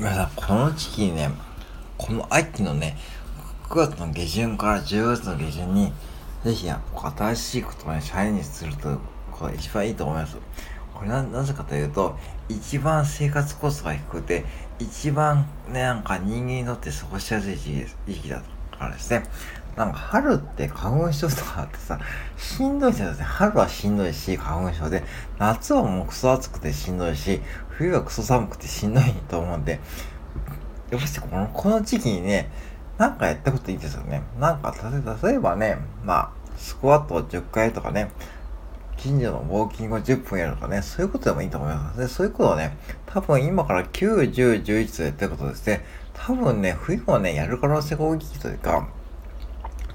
皆さん、この時期ね、この秋のね、9月の下旬から10月の下旬に、ぜひ、新しいことをね、チャレンジすると、これ一番いいと思います。これな、なぜかというと、一番生活コストが低くて、一番ね、なんか人間にとって過ごしやすい時期だからですね。なんか春って花粉症とかあってさ、しんどいじゃないですよね。春はしんどいし、花粉症で、夏はもうクソ暑くてしんどいし、冬はクソ寒くてしんどいと思うんで、やっぱしこの、この時期にね、なんかやったこといいですよね。なんか、例えばね、まあ、スクワットを10回とかね、近所のウォーキングを10分やるとかね、そういうことでもいいと思います。で、そういうことをね、多分今から9、10、11とやってることですね、多分ね、冬もね、やる可能性が大きいというか、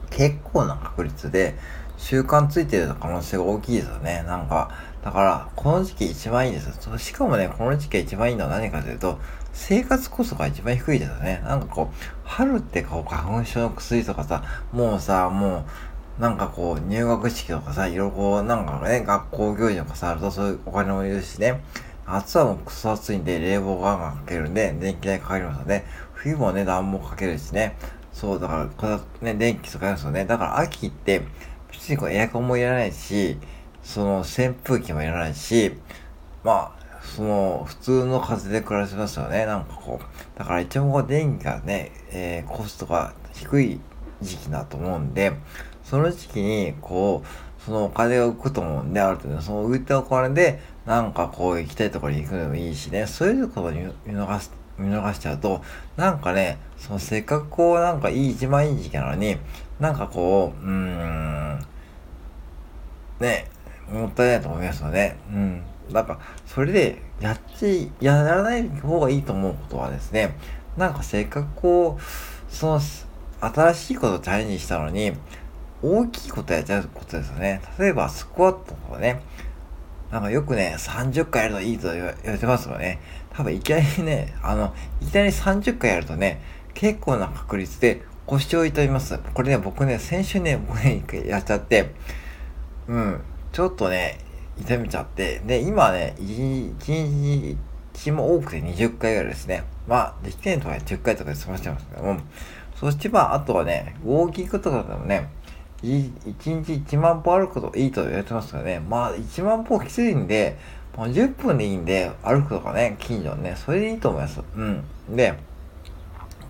結構な確率で習慣ついてる可能性が大きいですよね。なんか、だから、この時期一番いいんですよ。しかもね、この時期一番いいのは何かというと、生活コストが一番低いですよね。なんかこう、春ってこう、花粉症の薬とかさ、もうさ、もう、なんかこう、入学式とかさ、いろいろこう、なんかね、学校行事とかさ、あるとそういうお金もいるしね。夏はもうクソ暑いんで、冷房がかけるんで、電気代かかりますので、冬もね、暖房かけるしね。そう、だから、これね、電気使いますよね。だから秋って、別にこうエアコンもいらないし、その扇風機もいらないし、まあ、その、普通の風で暮らせますよね。なんかこう。だから一応電気がね、えー、コストが低い時期だと思うんで、その時期に、こう、そのお金が浮くと思うんで、ある程度、その浮いたお金で、なんかこう行きたいところに行くのもいいしね、そういうことを見逃す、見逃しちゃうと、なんかね、そのせっかくこう、なんかいい、一番いい時期なのに、なんかこう、うーん、ね、もったいないと思いますよね。うん。なんか、それで、やっち、やらない方がいいと思うことはですね、なんかせっかくこう、その、新しいことをチャレンジしたのに、大きいことやっちゃうことですよね。例えば、スクワットとかね、なんかよくね、30回やるといいと言われてますよね。多分いきなりね、あの、いきなり30回やるとね、結構な確率で腰を痛みます。これね、僕ね、先週ね、僕ね、一回やっちゃって、うん、ちょっとね、痛めちゃって、で、今ね、1日も多くて20回ぐらいですね。まあ、できてんとか10回とかで済ましてますけども、そしてまあ、あとはね、ウォーキングとかでもね、1日1万歩歩くといいと言われてますからね。まあ、1万歩きついんで、もう10分でいいんで、歩くとかね、近所ね、それでいいと思います。うん。で、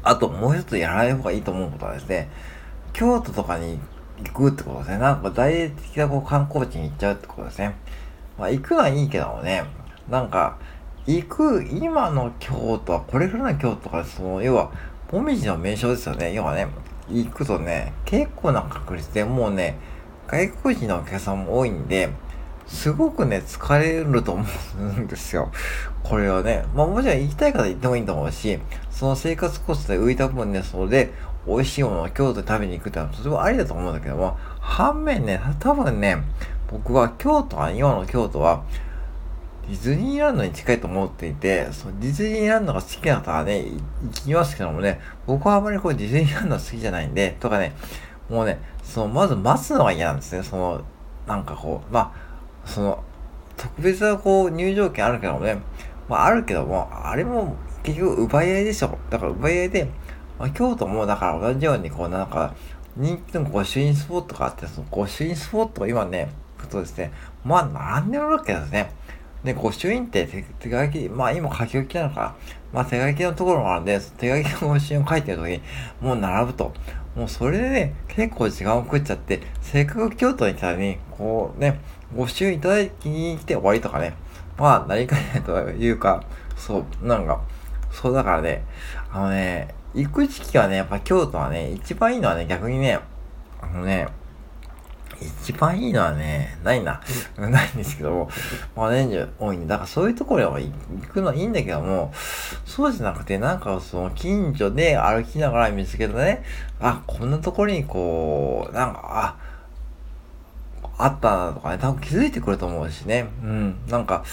あともう一つやらない方がいいと思うことはですね、京都とかに行くってことですね。なんか大々的なこう観光地に行っちゃうってことですね。まあ行くのはいいけどもね、なんか、行く、今の京都は、これからの京都が、その、要は、もみじの名称ですよね。要はね、行くとね、結構な確率でもうね、外国人のお客さんも多いんで、すごくね、疲れると思うんですよ。これはね。まあもちろん行きたい方行ってもいいと思うし、その生活コストで浮いた分ね、それで美味しいものを京都で食べに行くってのはとてもありだと思うんだけども、反面ね、多分ね、僕は京都は、今の京都は、ディズニーランドに近いと思っていて、そのディズニーランドが好きな方はね、行きますけどもね、僕はあまりこうディズニーランド好きじゃないんで、とかね、もうね、その、まず待つのが嫌なんですね。その、なんかこう、まあ、その、特別なこう入場券あるけどもね、まああるけども、あれも結局奪い合いでしょ。だから奪い合いで、まあ、京都もだから同じようにこうなんか、人気の御朱印スポットがあって、その御朱印スポットが今ね、ことですね、まあ並んでるわけですね。で、御朱印って手手書き、まあ今書き置きなのかまあ手書きのところもあるんで、手書きの御朱印を書いてるときに、もう並ぶと。もうそれでね、結構時間を食っちゃって、せっかく京都に来たのに、こうね、御朱印いただきに来て終わりとかね。まあ、何かね、というか、そう、なんか、そうだからね、あのね、行く時期はね、やっぱ京都はね、一番いいのはね、逆にね、あのね、一番いいのはね、ないな。ないんですけども、まあ年中多いんで、だからそういうところは行くのはいいんだけども、そうじゃなくて、なんかその近所で歩きながら見つけたね、あ、こんなところにこう、なんか、あ、あったなとかね、多分気づいてくると思うしね。うん。なんか、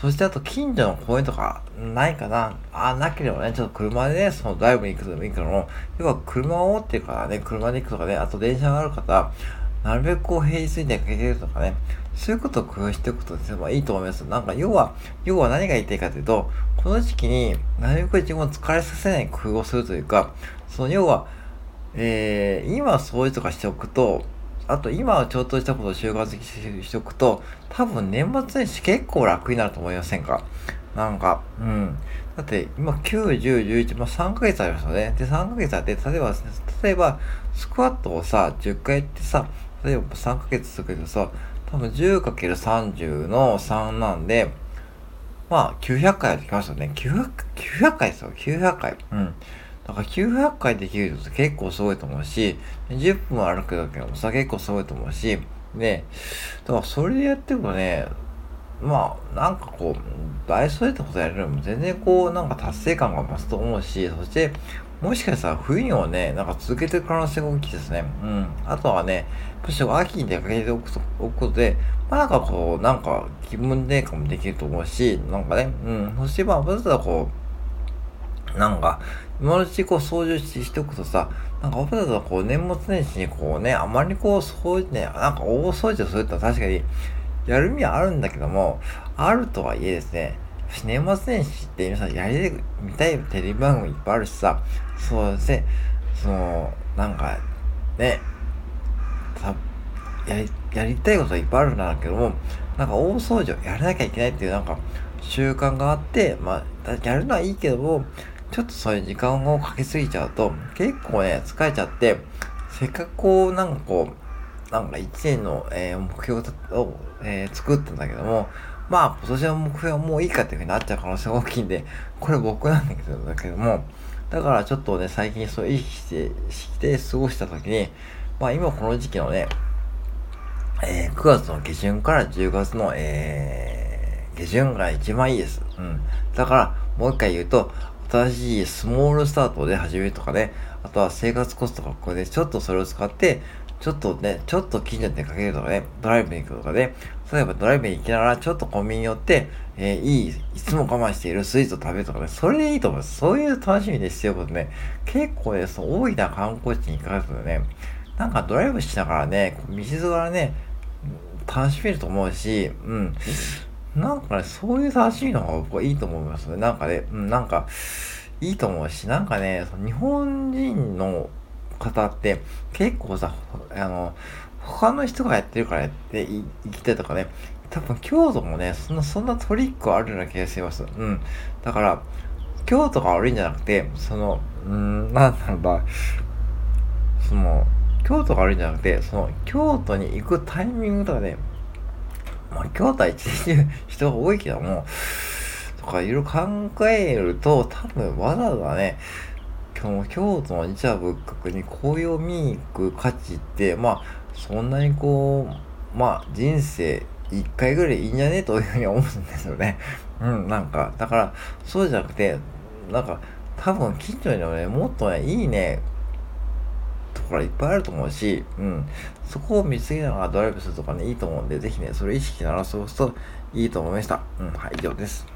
そしてあと近所の公園とかないかな？あ、なければね、ちょっと車でね、そのドライブに行くのもいいけども、要は車を持ってるからね、車で行くとかね、あと電車がある方、なるべくこう平日に出かけるとかね、そういうことを工夫しておくとですね、いいと思います。なんか要は、要は何が言いたいかというと、この時期になるべく自分を疲れさせない工夫をするというか、その要は、えー、今掃除とかしておくと、あと今はちょっとしたことを習慣的にしておくと、多分年末年始結構楽になると思いませんか？なんか、うん。だって今9、10、11、まあ3ヶ月ありますよね。で、3ヶ月あって、例えば、例えば、スクワットをさ、10回ってさ、例えば3ヶ月続けるとさ、多分 10×30 の3なんで、まあ900回やってきますよね。900, 900回ですよ。900回。うん。だから900回できると結構すごいと思うし、10分歩くだけでもさ、結構すごいと思うし、で、だからそれでやってもね、まあ、なんかこう、大それたことやれるのも全然こう、なんか達成感が増すと思うし、そして、もしかしたら冬にはね、なんか続けていく可能性が大きいですね。うん。あとはね、むしろ秋に出かけておくことで、まあなんかこう、なんか気分転換もできると思うし、なんかね、うん。そしてまあ、まずはこう、なんか、今のうちこう掃除しておくとさ、なんかわざわざこう年末年始にこうね、あまりこう掃除ね、なんか大掃除をするって確かにやる意味はあるんだけども、あるとはいえですね、年末年始って皆さんやり見たいテレビ番組いっぱいあるしさ、そうですね、その、なんか、ね、やり、やりたいこといっぱいあるんだけども、なんか大掃除をやらなきゃいけないっていうなんか習慣があって、まあ、やるのはいいけども、ちょっとそういう時間をかけすぎちゃうと、結構ね、疲れちゃって、せっかくこう、なんかこう、なんか一年の、えー、目標を、えー、作ったんだけども、まあ、今年の目標はもういいかっていうふうになっちゃう可能性が大きいんで、これ僕なんだけど、だけども、だからちょっとね、最近そう意識して、して過ごした時に、まあ今この時期のね、えー、9月の下旬から10月の、えー、下旬が一番いいです。うん。だから、もう一回言うと、新しいスモールスタートで始めるとかね、あとは生活コストがこれでちょっとそれを使って、ちょっとね、ちょっと近所に出かけるとかね、ドライブに行くとかね、例えばドライブに行きながらちょっとコンビニ寄って、えー、いい、いつも我慢しているスイーツを食べるとかね、それでいいと思います。そういう楽しみでしてることね、結構ね、その大きな観光地に行かれるとね、なんかドライブしながらね、道すがらね、楽しめると思うし、うん。なんかね、そういう楽しみのが僕はいいと思いますね。なんかね、うん、なんか、いいと思うし、なんかね、日本人の方って結構さ、あの、他の人がやってるからやっていきたいとかね、多分京都もね、そんな、そんなトリックあるような気がします。うん。だから、京都が悪いんじゃなくて、その、うん、なんだろうな、その、京都が悪いんじゃなくて、その、京都に行くタイミングとかね、まあ、京都は一日中人が多いけども、とかいろいろ考えると、多分わざわざね、今日京都の日は仏閣に紅葉見に行く価値って、まあ、そんなにこう、まあ、人生一回ぐらいいいんじゃねというふうに思うんですよね。うん、なんか、だから、そうじゃなくて、なんか、多分近所にはね、もっとね、いいね、ころいっぱいあると思うし、うん、そこを見つけながらドライブするとかね、いいと思うんで、ぜひね、それ意識ならそうするといいと思いました。うん、はい、以上です。